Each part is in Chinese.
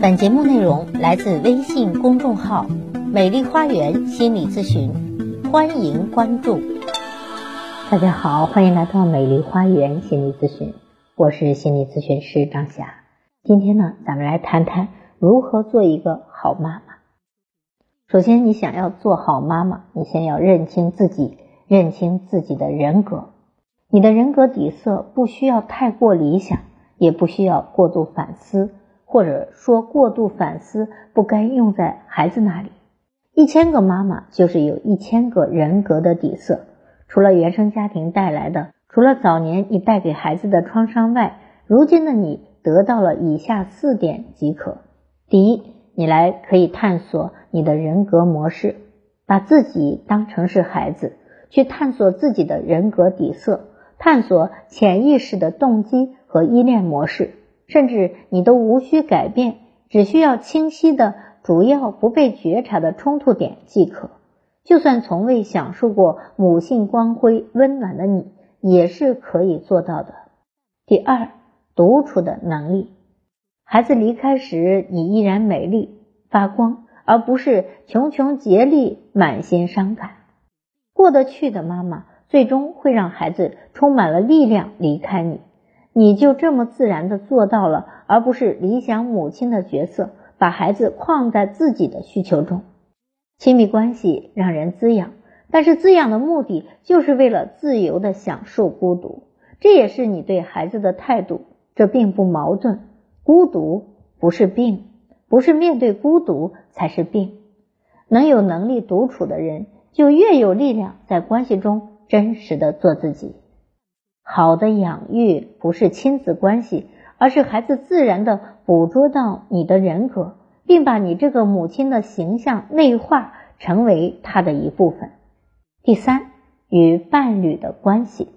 本节目内容来自微信公众号“美丽花园心理咨询”，欢迎关注。大家好，欢迎来到美丽花园心理咨询，我是心理咨询师张霞。今天呢，咱们来谈谈如何做一个好妈妈。首先，你想要做好妈妈，你先要认清自己，认清自己的人格。你的人格底色不需要太过理想，也不需要过度反思。或者说，过度反思不该用在孩子那里。一千个妈妈就是有一千个人格的底色，除了原生家庭带来的，除了早年你带给孩子的创伤外，如今的你得到了以下四点即可：第一，你来可以探索你的人格模式，把自己当成是孩子，去探索自己的人格底色，探索潜意识的动机和依恋模式。甚至你都无需改变，只需要清晰的主要不被觉察的冲突点即可。就算从未享受过母性光辉温暖的你，也是可以做到的。第二，独处的能力。孩子离开时，你依然美丽发光，而不是穷穷竭力满心伤感。过得去的妈妈，最终会让孩子充满了力量离开你。你就这么自然的做到了，而不是理想母亲的角色，把孩子框在自己的需求中。亲密关系让人滋养，但是滋养的目的就是为了自由的享受孤独，这也是你对孩子的态度，这并不矛盾。孤独不是病，不是面对孤独才是病。能有能力独处的人，就越有力量在关系中真实的做自己。好的养育不是亲子关系，而是孩子自然的捕捉到你的人格，并把你这个母亲的形象内化成为他的一部分。第三，与伴侣的关系，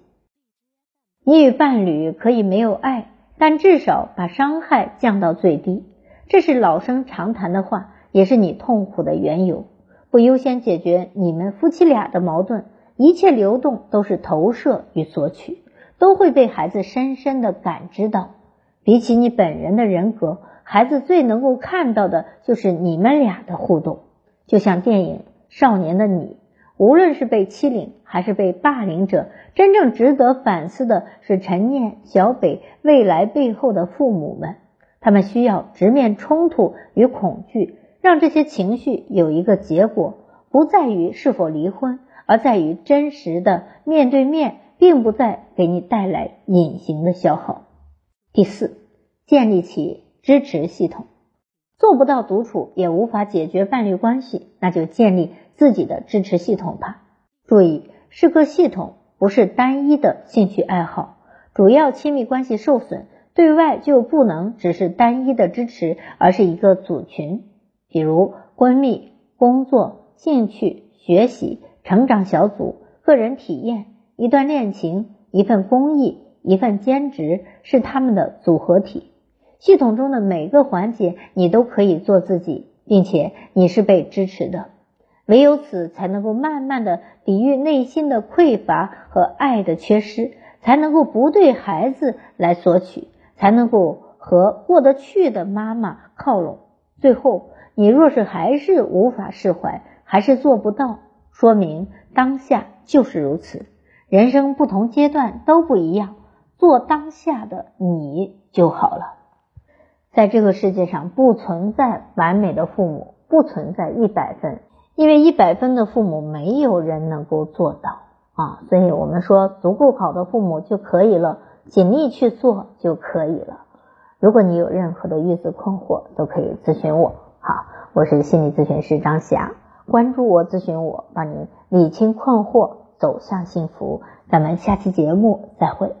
你与伴侣可以没有爱，但至少把伤害降到最低。这是老生常谈的话，也是你痛苦的缘由。不优先解决你们夫妻俩的矛盾，一切流动都是投射与索取。都会被孩子深深的感知到。比起你本人的人格，孩子最能够看到的就是你们俩的互动。就像电影《少年的你》，无论是被欺凌还是被霸凌者，真正值得反思的是陈念、小北未来背后的父母们。他们需要直面冲突与恐惧，让这些情绪有一个结果，不在于是否离婚，而在于真实的面对面。并不再给你带来隐形的消耗。第四，建立起支持系统。做不到独处，也无法解决伴侣关系，那就建立自己的支持系统吧。注意，是个系统，不是单一的兴趣爱好。主要亲密关系受损，对外就不能只是单一的支持，而是一个组群。比如闺蜜、工作、兴趣、学习、成长小组、个人体验。一段恋情，一份公益，一份兼职，是他们的组合体。系统中的每个环节，你都可以做自己，并且你是被支持的。唯有此，才能够慢慢的抵御内心的匮乏和爱的缺失，才能够不对孩子来索取，才能够和过得去的妈妈靠拢。最后，你若是还是无法释怀，还是做不到，说明当下就是如此。人生不同阶段都不一样，做当下的你就好了。在这个世界上不存在完美的父母，不存在一百分，因为一百分的父母没有人能够做到啊。所以我们说，足够好的父母就可以了，尽力去做就可以了。如果你有任何的育子困惑，都可以咨询我。好，我是心理咨询师张霞，关注我，咨询我，帮您理清困惑。走向幸福，咱们下期节目再会。